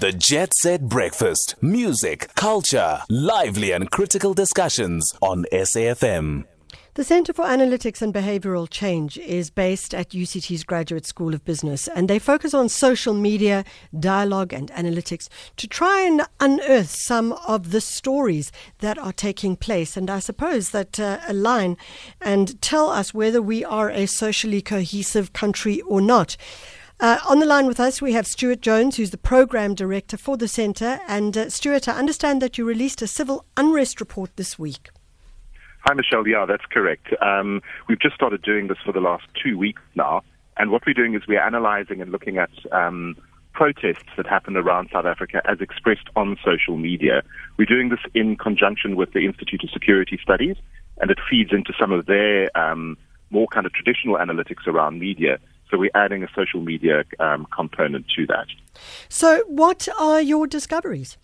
The Jet Set Breakfast. Music, culture, lively and critical discussions on SAFM. The Centre for Analytics and Behavioural Change is based at UCT's Graduate School of Business, and they focus on social media, dialogue, and analytics to try and unearth some of the stories that are taking place. And I suppose that uh, align and tell us whether we are a socially cohesive country or not. Uh, on the line with us, we have Stuart Jones, who's the program director for the centre. And uh, Stuart, I understand that you released a civil unrest report this week. Hi, Michelle. Yeah, that's correct. Um, we've just started doing this for the last two weeks now. And what we're doing is we're analysing and looking at um, protests that happen around South Africa as expressed on social media. We're doing this in conjunction with the Institute of Security Studies, and it feeds into some of their um, more kind of traditional analytics around media. So we're adding a social media um, component to that. So, what are your discoveries?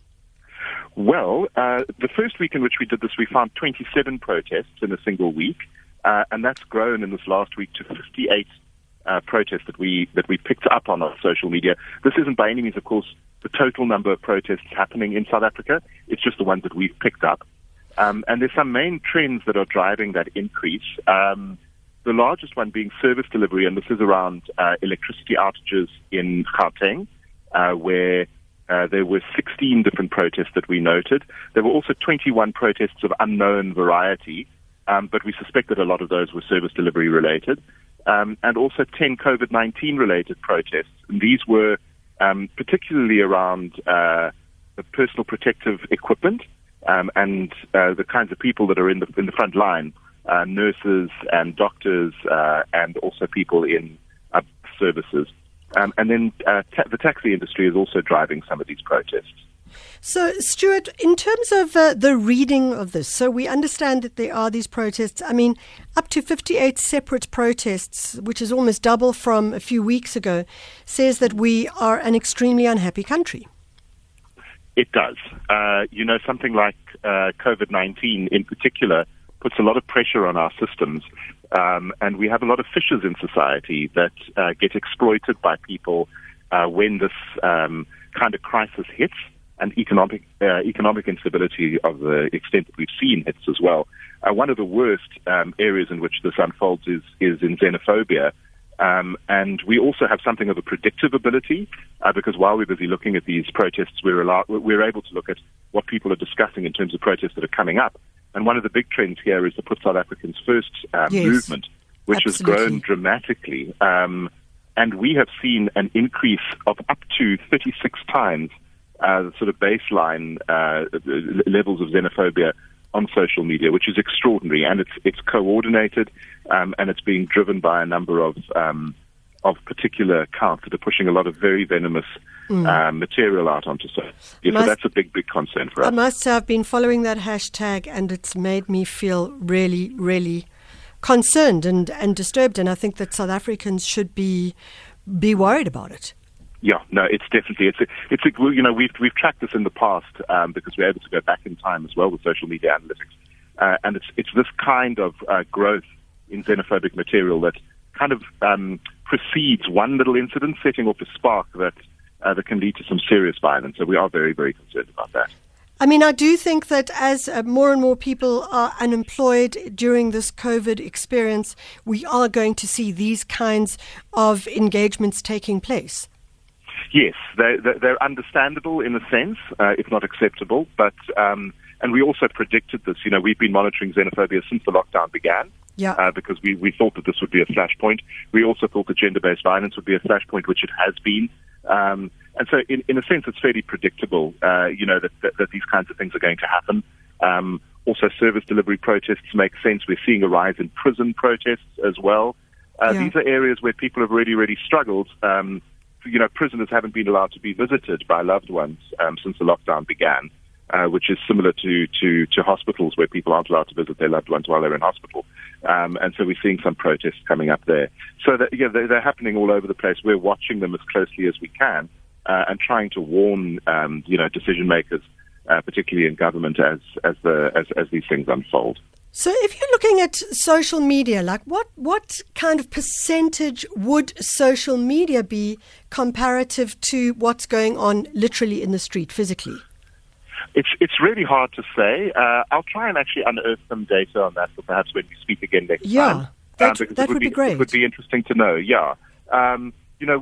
Well, uh, the first week in which we did this, we found 27 protests in a single week, uh, and that's grown in this last week to 58 uh, protests that we that we picked up on our social media. This isn't by any means, of course, the total number of protests happening in South Africa. It's just the ones that we've picked up, um, and there's some main trends that are driving that increase. Um, the largest one being service delivery, and this is around uh, electricity outages in Gauteng, uh, where uh, there were 16 different protests that we noted. There were also 21 protests of unknown variety, um, but we suspect that a lot of those were service delivery related, um, and also 10 COVID-19 related protests. And these were um, particularly around uh, the personal protective equipment um, and uh, the kinds of people that are in the in the front line uh, nurses and doctors uh, and also people in uh, services. Um, and then uh, ta- the taxi industry is also driving some of these protests. So, Stuart, in terms of uh, the reading of this, so we understand that there are these protests. I mean, up to 58 separate protests, which is almost double from a few weeks ago, says that we are an extremely unhappy country. It does. Uh, you know, something like uh, COVID 19 in particular puts a lot of pressure on our systems. Um, and we have a lot of fissures in society that uh, get exploited by people uh, when this um, kind of crisis hits and economic uh, economic instability of the extent that we've seen hits as well. Uh, one of the worst um, areas in which this unfolds is is in xenophobia. Um, and we also have something of a predictive ability uh, because while we're busy looking at these protests, we're, allowed, we're able to look at what people are discussing in terms of protests that are coming up. And one of the big trends here is the Put South Africans First um, yes, movement, which absolutely. has grown dramatically. Um, and we have seen an increase of up to 36 times uh, the sort of baseline uh, levels of xenophobia on social media, which is extraordinary. And it's, it's coordinated um, and it's being driven by a number of um, of particular accounts that are pushing a lot of very venomous mm. um, material out onto social media. So that's a big, big concern for us. I must say, I've been following that hashtag, and it's made me feel really, really concerned and, and disturbed. And I think that South Africans should be be worried about it. Yeah, no, it's definitely it's a, it's a, you know we've we've tracked this in the past um, because we're able to go back in time as well with social media analytics, uh, and it's it's this kind of uh, growth in xenophobic material that kind of um, precedes one little incident, setting off a spark that uh, that can lead to some serious violence. So we are very, very concerned about that. I mean, I do think that as uh, more and more people are unemployed during this COVID experience, we are going to see these kinds of engagements taking place. Yes, they're, they're understandable in a sense, uh, if not acceptable. But um, and we also predicted this. You know, we've been monitoring xenophobia since the lockdown began yeah. Uh, because we, we thought that this would be a flashpoint. We also thought that gender-based violence would be a flashpoint, which it has been. Um, and so, in, in a sense, it's fairly predictable, uh, you know, that, that, that, these kinds of things are going to happen. Um, also, service delivery protests make sense. We're seeing a rise in prison protests as well. Uh, yeah. These are areas where people have really, really struggled. Um, you know, prisoners haven't been allowed to be visited by loved ones um, since the lockdown began uh, which is similar to, to, to hospitals where people aren't allowed to visit their loved ones while they're in hospital. Um, and so we're seeing some protests coming up there. So that, yeah, they're, they're happening all over the place. We're watching them as closely as we can uh, and trying to warn, um, you know, decision makers, uh, particularly in government, as as the as, as these things unfold. So, if you're looking at social media, like what what kind of percentage would social media be comparative to what's going on literally in the street physically? It's it's really hard to say. Uh, I'll try and actually unearth some data on that, for perhaps when we speak again next yeah, time. that, uh, that would, be, great. It would be interesting to know. Yeah. Um, you know,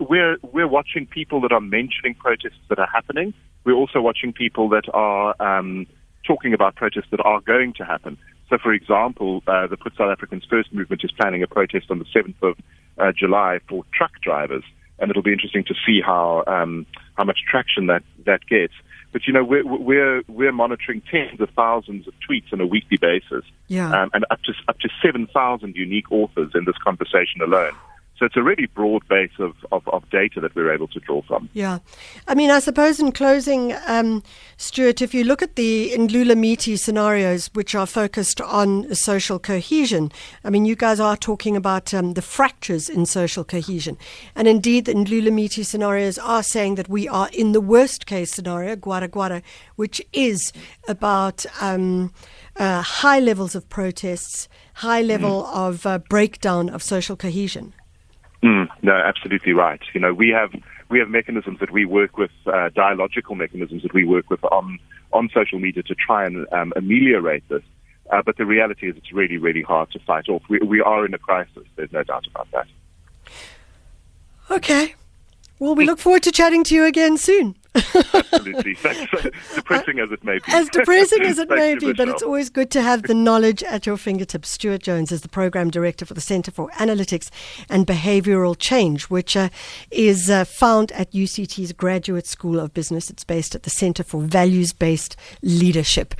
we're we're watching people that are mentioning protests that are happening. We're also watching people that are um, talking about protests that are going to happen. So, for example, uh, the Put South Africans First movement is planning a protest on the 7th of uh, July for truck drivers, and it'll be interesting to see how um, how much traction that that gets. But you know, we're we're we're monitoring tens of thousands of tweets on a weekly basis, yeah. um, and up to up to seven thousand unique authors in this conversation alone. So it's a really broad base of, of, of, data that we're able to draw from. Yeah. I mean, I suppose in closing, um, Stuart, if you look at the Indlulamithi scenarios, which are focused on social cohesion, I mean, you guys are talking about um, the fractures in social cohesion. And indeed, the Indlulamithi scenarios are saying that we are in the worst case scenario, Gwara Gwara, which is about um, uh, high levels of protests, high level mm. of uh, breakdown of social cohesion. Mm, no, absolutely right. You know, we have we have mechanisms that we work with, uh, dialogical mechanisms that we work with on on social media to try and um, ameliorate this. Uh, but the reality is, it's really, really hard to fight off. We, we are in a crisis. There's no doubt about that. Okay. Well, we look forward to chatting to you again soon. Absolutely. Thanks. depressing as it may be. As depressing as it may be, but it's always good to have the knowledge at your fingertips. Stuart Jones is the program director for the Center for Analytics and Behavioral Change, which uh, is uh, found at UCT's Graduate School of Business. It's based at the Center for Values Based Leadership.